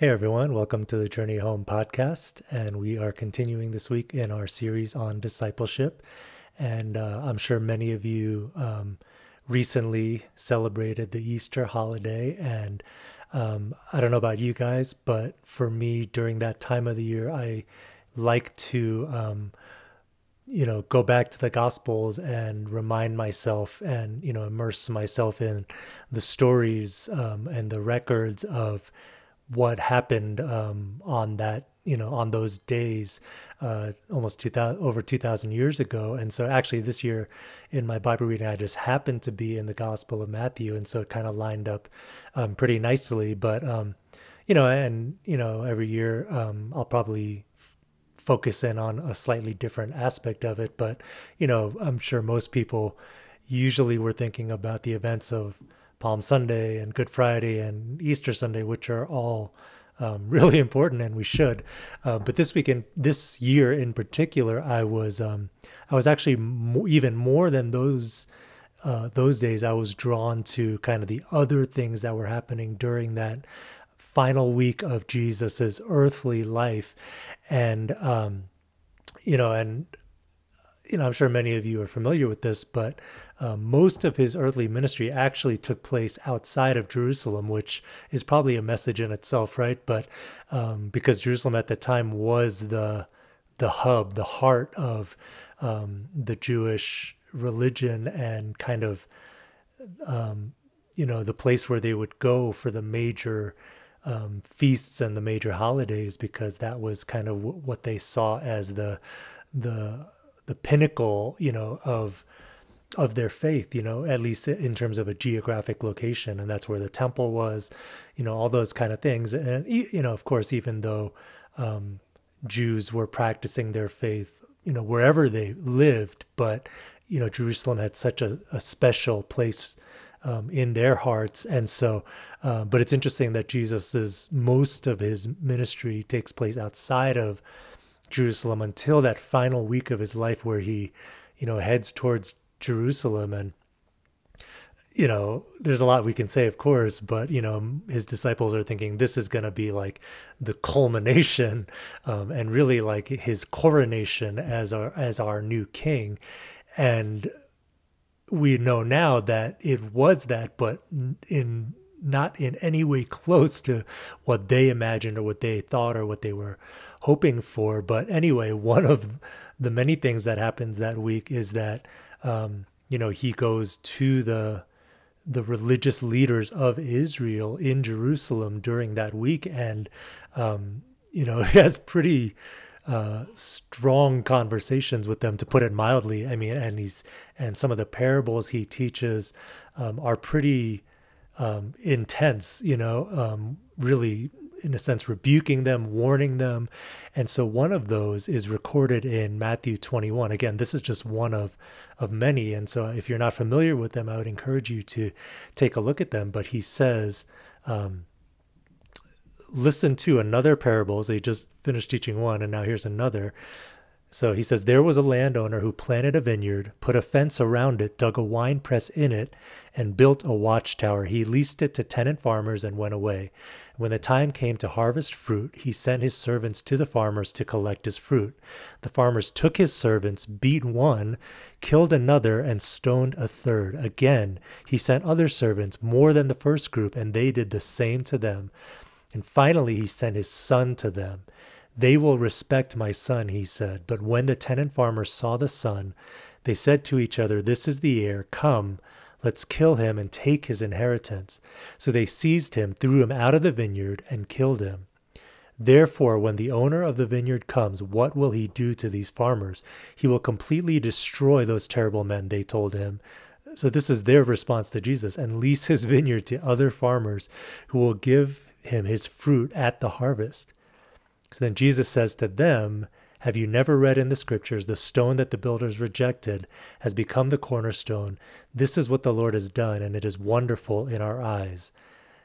Hey everyone, welcome to the Journey Home podcast. And we are continuing this week in our series on discipleship. And uh, I'm sure many of you um, recently celebrated the Easter holiday. And um, I don't know about you guys, but for me, during that time of the year, I like to. Um, you know go back to the gospels and remind myself and you know immerse myself in the stories um, and the records of what happened um, on that you know on those days uh, almost 2000 over 2000 years ago. And so actually this year in my bible reading i just happened to be in the gospel of matthew. And so it kind of lined up um, pretty nicely. But um, you know and you know every year um, i'll probably focus in on a slightly different aspect of it. But, you know, I'm sure most people usually were thinking about the events of Palm Sunday and Good Friday and Easter Sunday, which are all um, really important and we should. Uh, but this weekend, this year in particular, I was um, I was actually even more than those uh, those days. I was drawn to kind of the other things that were happening during that final week of Jesus's earthly life, and um, you know, and you know, I'm sure many of you are familiar with this, but uh, most of his earthly ministry actually took place outside of Jerusalem, which is probably a message in itself, right? But um, because Jerusalem at the time was the the hub, the heart of um, the Jewish religion, and kind of um, you know the place where they would go for the major um, feasts and the major holidays because that was kind of w- what they saw as the the the pinnacle, you know, of of their faith, you know, at least in terms of a geographic location, and that's where the temple was, you know, all those kind of things, and you know, of course, even though um, Jews were practicing their faith, you know, wherever they lived, but you know, Jerusalem had such a, a special place um, in their hearts. And so, uh, but it's interesting that Jesus's most of his ministry takes place outside of Jerusalem until that final week of his life where he, you know, heads towards Jerusalem and you know, there's a lot we can say, of course, but you know, his disciples are thinking this is going to be like the culmination, um, and really like his coronation as our as our new king, and we know now that it was that, but in not in any way close to what they imagined or what they thought or what they were hoping for. But anyway, one of the many things that happens that week is that um, you know he goes to the the religious leaders of Israel in Jerusalem during that week, and um, you know he has pretty uh, strong conversations with them, to put it mildly. I mean, and he's and some of the parables he teaches um, are pretty um, intense. You know, um, really in a sense rebuking them, warning them. And so one of those is recorded in Matthew 21. Again, this is just one of of many. And so if you're not familiar with them, I would encourage you to take a look at them. But he says, um, listen to another parable. So he just finished teaching one, and now here's another. So he says, There was a landowner who planted a vineyard, put a fence around it, dug a wine press in it, and built a watchtower. He leased it to tenant farmers and went away. When the time came to harvest fruit, he sent his servants to the farmers to collect his fruit. The farmers took his servants, beat one, killed another, and stoned a third. Again, he sent other servants, more than the first group, and they did the same to them. And finally, he sent his son to them. They will respect my son, he said. But when the tenant farmers saw the son, they said to each other, This is the heir. Come, let's kill him and take his inheritance. So they seized him, threw him out of the vineyard, and killed him. Therefore, when the owner of the vineyard comes, what will he do to these farmers? He will completely destroy those terrible men, they told him. So, this is their response to Jesus and lease his vineyard to other farmers who will give him his fruit at the harvest. So then Jesus says to them, Have you never read in the scriptures, the stone that the builders rejected has become the cornerstone? This is what the Lord has done, and it is wonderful in our eyes.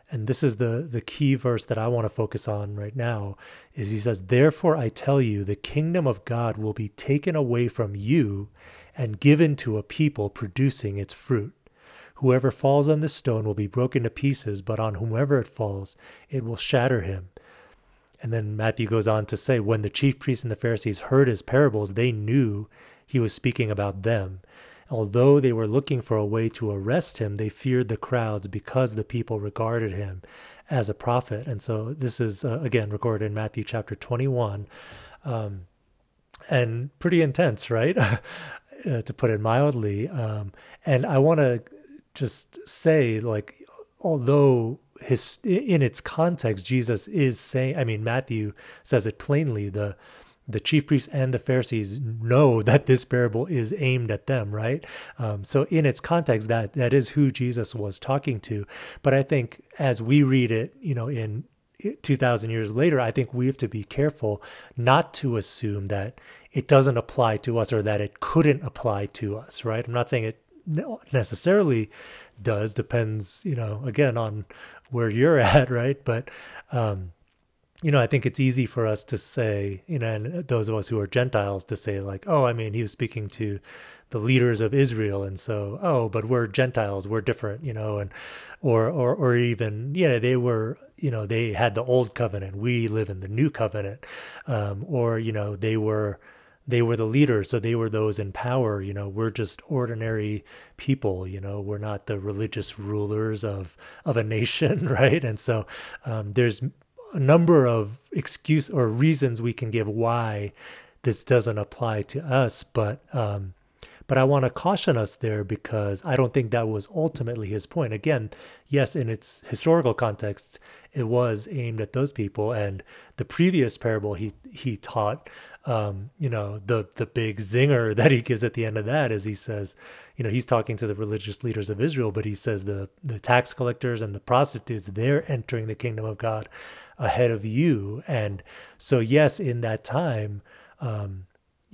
And this is the, the key verse that I want to focus on right now is he says, Therefore I tell you, the kingdom of God will be taken away from you and given to a people producing its fruit. Whoever falls on this stone will be broken to pieces, but on whomever it falls, it will shatter him. And then Matthew goes on to say, when the chief priests and the Pharisees heard his parables, they knew he was speaking about them. Although they were looking for a way to arrest him, they feared the crowds because the people regarded him as a prophet. And so this is, uh, again, recorded in Matthew chapter 21. Um, and pretty intense, right? uh, to put it mildly. Um, and I want to just say, like, although his in its context, Jesus is saying. I mean, Matthew says it plainly. The the chief priests and the Pharisees know that this parable is aimed at them, right? Um, so in its context, that that is who Jesus was talking to. But I think as we read it, you know, in 2,000 years later, I think we have to be careful not to assume that it doesn't apply to us or that it couldn't apply to us, right? I'm not saying it necessarily does, depends, you know, again, on where you're at, right? But, um, you know, I think it's easy for us to say, you know, and those of us who are Gentiles to say, like, oh, I mean, he was speaking to the leaders of Israel, and so, oh, but we're Gentiles, we're different, you know, and or or or even, yeah, they were, you know, they had the old covenant, we live in the new covenant, um, or you know, they were they were the leaders so they were those in power you know. We're just ordinary people you know. We're not the religious rulers of of a nation right? And so um, there's a number of excuse or reasons we can give why this doesn't apply to us but um, but I want to caution us there because I don't think that was ultimately his point. Again, yes, in its historical context, it was aimed at those people. And the previous parable he he taught um, you know, the the big zinger that he gives at the end of that is he says, you know, he's talking to the religious leaders of Israel, but he says the the tax collectors and the prostitutes they're entering the kingdom of God ahead of you, and so yes, in that time, um,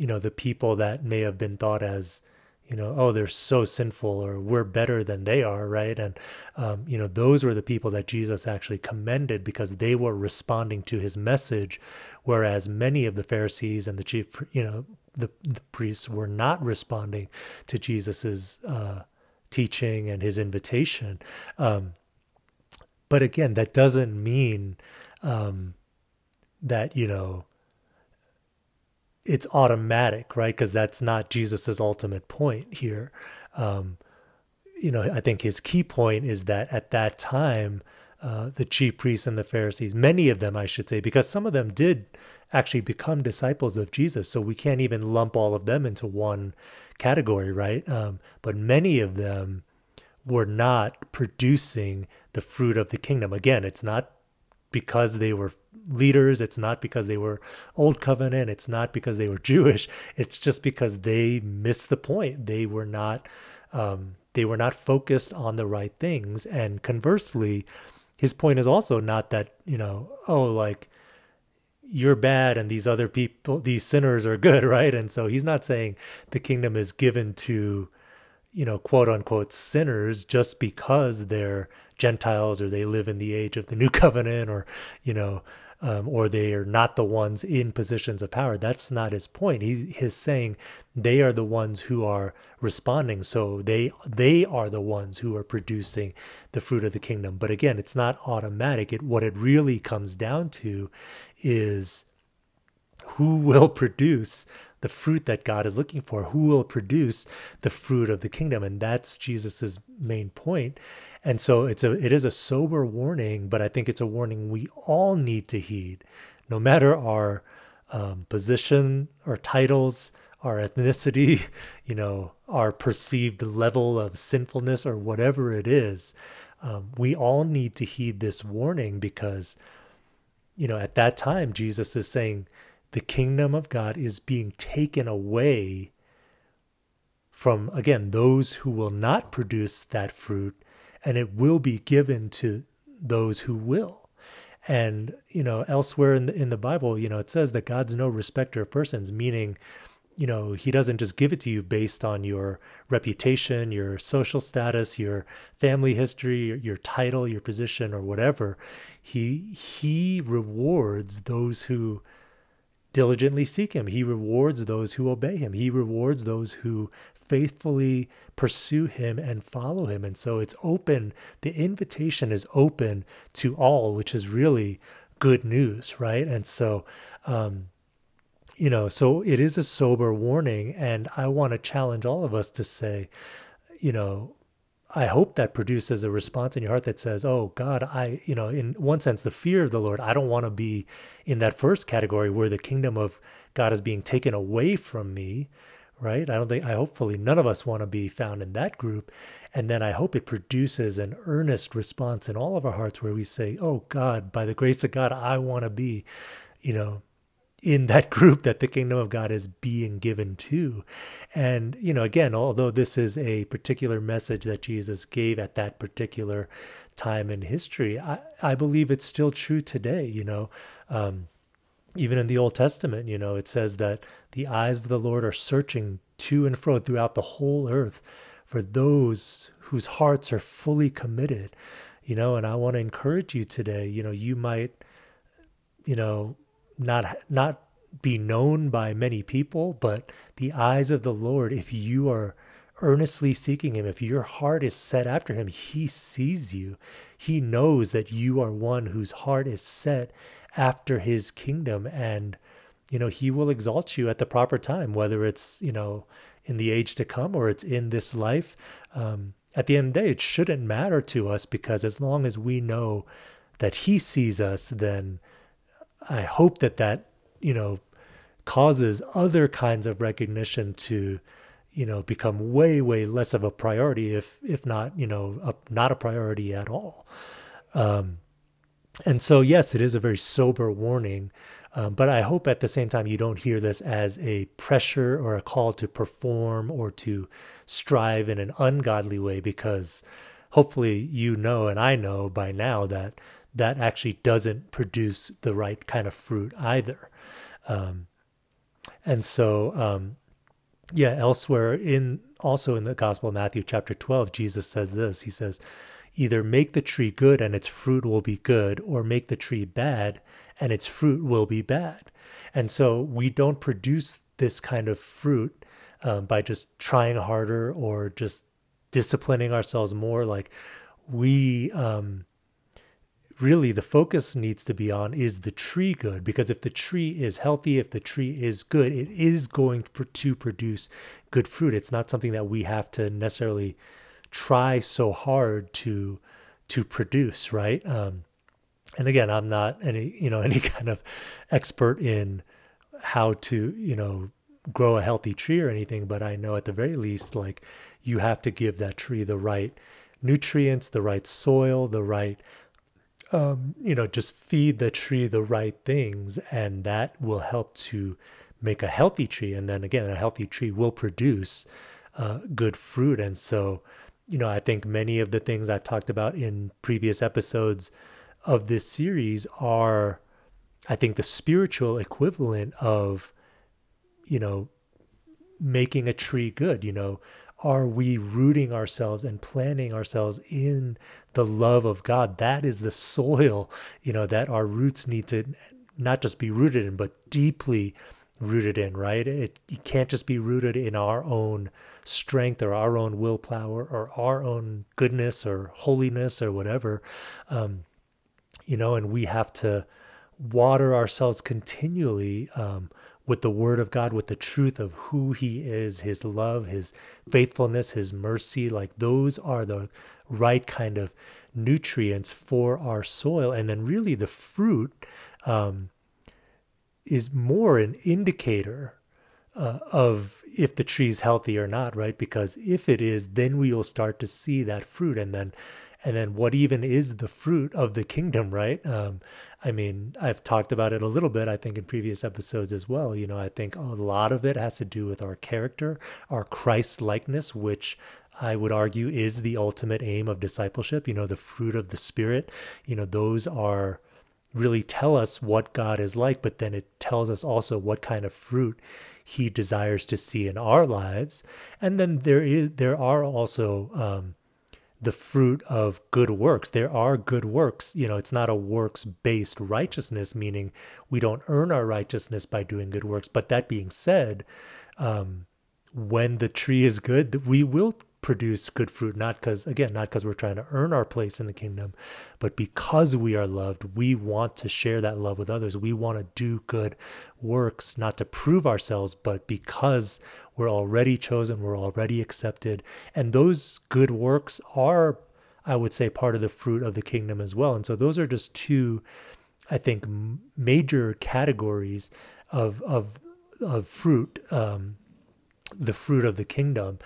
you know, the people that may have been thought as you know, oh, they're so sinful or we're better than they are, right? And, um, you know, those were the people that Jesus actually commended because they were responding to his message, whereas many of the Pharisees and the chief, you know, the, the priests were not responding to Jesus's uh, teaching and his invitation. Um, but again, that doesn't mean um, that, you know, it's automatic, right? Because that's not Jesus's ultimate point here. Um, you know, I think his key point is that at that time, uh, the chief priests and the Pharisees, many of them, I should say, because some of them did actually become disciples of Jesus. So we can't even lump all of them into one category, right? Um, but many of them were not producing the fruit of the kingdom. Again, it's not because they were leaders. It's not because they were old covenant. It's not because they were Jewish. It's just because they missed the point. They were not um, they were not focused on the right things. And conversely, his point is also not that you know oh like you're bad and these other people these sinners are good right and so he's not saying the kingdom is given to you know quote unquote sinners just because they're gentiles or they live in the age of the new covenant or you know um, or they are not the ones in positions of power. That's not his point. He, he's saying they are the ones who are responding. So they they are the ones who are producing the fruit of the kingdom. But again, it's not automatic. It what it really comes down to is who will produce the fruit that God is looking for, who will produce the fruit of the kingdom. And that's Jesus's main point. And so it's a it is a sober warning, but I think it's a warning we all need to heed, no matter our um, position, our titles, our ethnicity, you know, our perceived level of sinfulness or whatever it is. Um, we all need to heed this warning because, you know, at that time Jesus is saying the kingdom of God is being taken away from again those who will not produce that fruit and it will be given to those who will. And you know, elsewhere in the in the Bible, you know, it says that God's no respecter of persons, meaning you know, he doesn't just give it to you based on your reputation, your social status, your family history, your, your, title, your position, or whatever. He he rewards those who diligently seek him. He rewards those who obey him. He rewards those who faithfully pursue him and follow him. And so it's open. The invitation is open to all, which is really good news, right? And so um, you know, so it is a sober warning. And I want to challenge all of us to say, you know, I hope that produces a response in your heart that says, "Oh God, I, you know, in one sense, the fear of the Lord. I don't want to be in that first category where the kingdom of God is being taken away from me, right? I don't think. I hopefully none of us want to be found in that group, and then I hope it produces an earnest response in all of our hearts where we say, "Oh God, by the grace of God, I want to be, you know, in that group that the kingdom of God is being given to. And, you know, again, although this is a particular message that Jesus gave at that particular time in history, I, I believe it's still true today, you know. Um, even in the Old Testament, you know, it says that the eyes of the Lord are searching to and fro throughout the whole earth for those whose hearts are fully committed, you know, and I want to encourage you today, you know, you might, you know, not not be known by many people, but the eyes of the Lord, if you are earnestly seeking him, if your heart is set after him, he sees you. He knows that you are one whose heart is set after his kingdom and you know, he will exalt you at the proper time, whether it's, you know, in the age to come or it's in this life. Um, at the end of the day, it shouldn't matter to us because as long as we know that he sees us, then I hope that that, you know, causes other kinds of recognition to, you know, become way, way less of a priority, if if not, you know, a, not a priority at all. Um, and so, yes, it is a very sober warning, um, but I hope at the same time you don't hear this as a pressure or a call to perform or to strive in an ungodly way, because hopefully you know and I know by now that that actually doesn't produce the right kind of fruit either. Um, and so, um, yeah, elsewhere in also in the Gospel of Matthew, chapter 12, Jesus says this He says, Either make the tree good and its fruit will be good, or make the tree bad and its fruit will be bad. And so we don't produce this kind of fruit um, by just trying harder or just disciplining ourselves more. Like we, um, really the focus needs to be on is the tree good because if the tree is healthy if the tree is good it is going to produce good fruit. It's not something that we have to necessarily try so hard to to produce right? Um, and again i'm not any you know any kind of expert in how to you know grow a healthy tree or anything but i know at the very least like you have to give that tree the right nutrients the right soil the right um, you know, just feed the tree the right things, and that will help to make a healthy tree. And then again, a healthy tree will produce uh, good fruit. And so, you know, I think many of the things I've talked about in previous episodes of this series are, I think, the spiritual equivalent of, you know, making a tree good, you know, are we rooting ourselves and planting ourselves in the love of God? That is the soil, you know, that our roots need to not just be rooted in, but deeply rooted in, right? It, it can't just be rooted in our own strength or our own willpower or our own goodness or holiness or whatever. Um, you know, and we have to water ourselves continually um, with the word of God, with the truth of who he is, his love, his faithfulness, his mercy. Like those are the right kind of nutrients for our soil. And then really the fruit um, is more an indicator uh, of if the tree's healthy or not, right? Because if it is, then we will start to see that fruit. And then and then what even is the fruit of the kingdom right um, i mean i've talked about it a little bit i think in previous episodes as well you know i think a lot of it has to do with our character our christ likeness which I would argue is the ultimate aim of discipleship. You know, the fruit of the Spirit, you know, those are really tell us what God is like, but then it tells us also what kind of fruit he desires to see in our lives. And then there is there are also um, the fruit of good works. There are good works. You know, it's not a works based righteousness, meaning we don't earn our righteousness by doing good works. But that being said, um, when the tree is good, we will produce good fruit not because again not because we're trying to earn our place in the kingdom but because we are loved we want to share that love with others. We want to do good works not to prove ourselves but because we're already chosen we're already accepted. And those good works are i would say part of the fruit of the kingdom as well. And so those are just two i think major categories of of of fruit um, the fruit of the kingdom.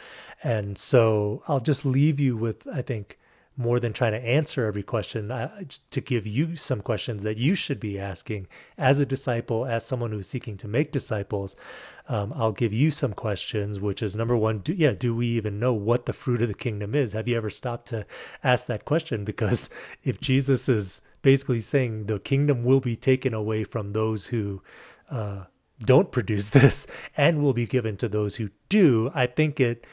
And so I'll just leave you with, I think, more than trying to answer every question, uh, to give you some questions that you should be asking as a disciple, as someone who's seeking to make disciples. Um, I'll give you some questions, which is number one, do, yeah, do we even know what the fruit of the kingdom is? Have you ever stopped to ask that question? Because if Jesus is basically saying the kingdom will be taken away from those who uh, don't produce this and will be given to those who do, I think it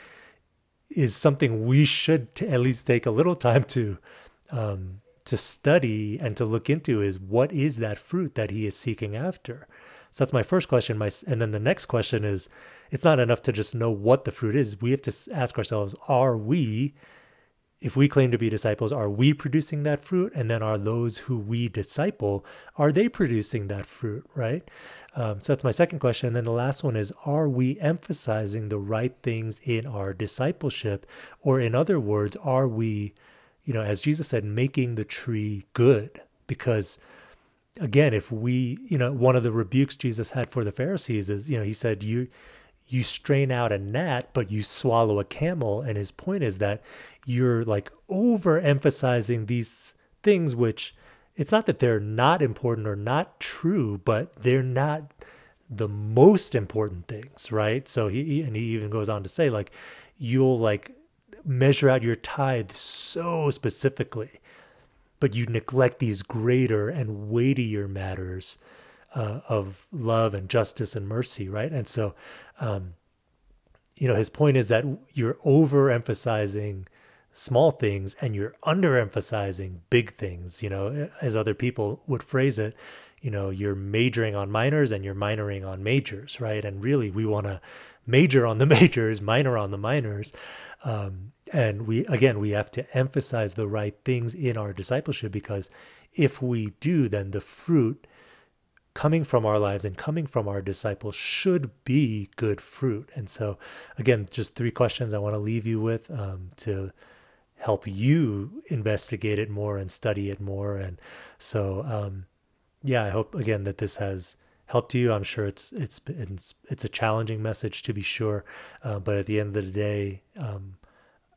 is something we should at least take a little time to um, to study and to look into is what is that fruit that he is seeking after. So that's my first question. My and then the next question is, it's not enough to just know what the fruit is. We have to ask ourselves: Are we if we claim to be disciples, are we producing that fruit? And then are those who we disciple, are they producing that fruit, right? Um, so that's my second question. And then the last one is Are we emphasizing the right things in our discipleship? Or, in other words, are we, you know, as Jesus said, making the tree good? Because, again, if we, you know, one of the rebukes Jesus had for the Pharisees is, you know, he said, You, you strain out a gnat, but you swallow a camel. And his point is that you're like overemphasizing these things, which it's not that they're not important or not true, but they're not the most important things, right? So he and he even goes on to say, like, you'll like measure out your tithe so specifically, but you neglect these greater and weightier matters uh, of love and justice and mercy, right? And so, um, you know, his point is that you're overemphasizing small things and you're underemphasizing big things, you know, as other people would phrase it, you know, you're majoring on minors and you're minoring on majors, right? And really, we want to major on the majors, minor on the minors. Um, and we, again, we have to emphasize the right things in our discipleship because if we do, then the fruit coming from our lives and coming from our disciples should be good fruit. And so, again, just three questions I want to leave you with um, to help you investigate it more and study it more. And so, um, yeah, I hope again that this has helped you. I'm sure it's it's it's it's a challenging message to be sure, uh, but at the end of the day, um,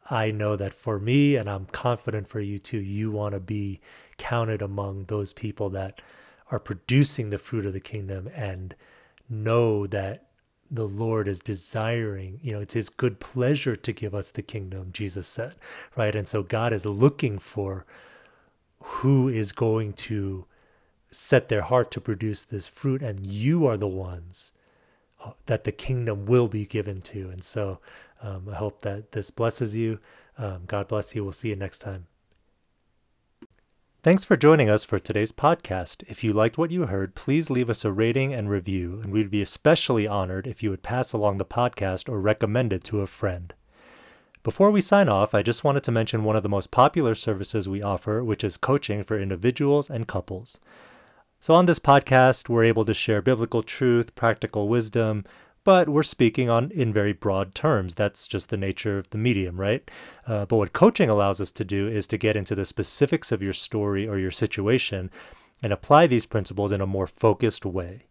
I know that for me, and I'm confident for you too. You want to be counted among those people that are producing the fruit of the kingdom and know that the Lord is desiring, you know, it's his good pleasure to give us the kingdom, Jesus said, right? And so God is looking for who is going to set their heart to produce this fruit, and you are the ones that the kingdom will be given to. And so um, I hope that this blesses you. Um, God bless you. We'll see you next time. Thanks for joining us for today's podcast. If you liked what you heard, please leave us a rating and review, and we'd be especially honored if you would pass along the podcast or recommend it to a friend. Before we sign off, I just wanted to mention one of the most popular services we offer, which is coaching for individuals and couples. So, on this podcast, we're able to share biblical truth, practical wisdom, but we're speaking on in very broad terms. That's just the nature of the medium, right? Uh, but what coaching allows us to do is to get into the specifics of your story or your situation and apply these principles in a more focused way.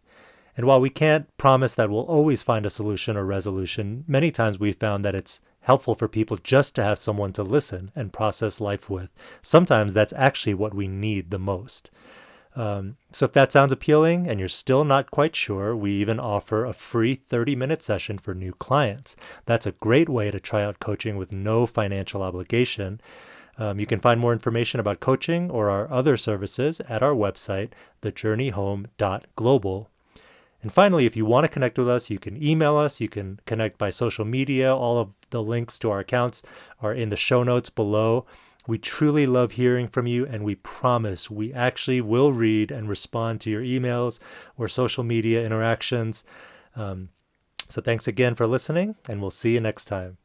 And while we can't promise that we'll always find a solution or resolution, many times we've found that it's helpful for people just to have someone to listen and process life with. Sometimes that's actually what we need the most. Um, so if that sounds appealing and you're still not quite sure, we even offer a free 30 minute session for new clients. That's a great way to try out coaching with no financial obligation. Um, you can find more information about coaching or our other services at our website, thejourneyhome.global. And finally, if you want to connect with us, you can email us, you can connect by social media. All of the links to our accounts are in the show notes below. We truly love hearing from you, and we promise we actually will read and respond to your emails or social media interactions. Um, so, thanks again for listening, and we'll see you next time.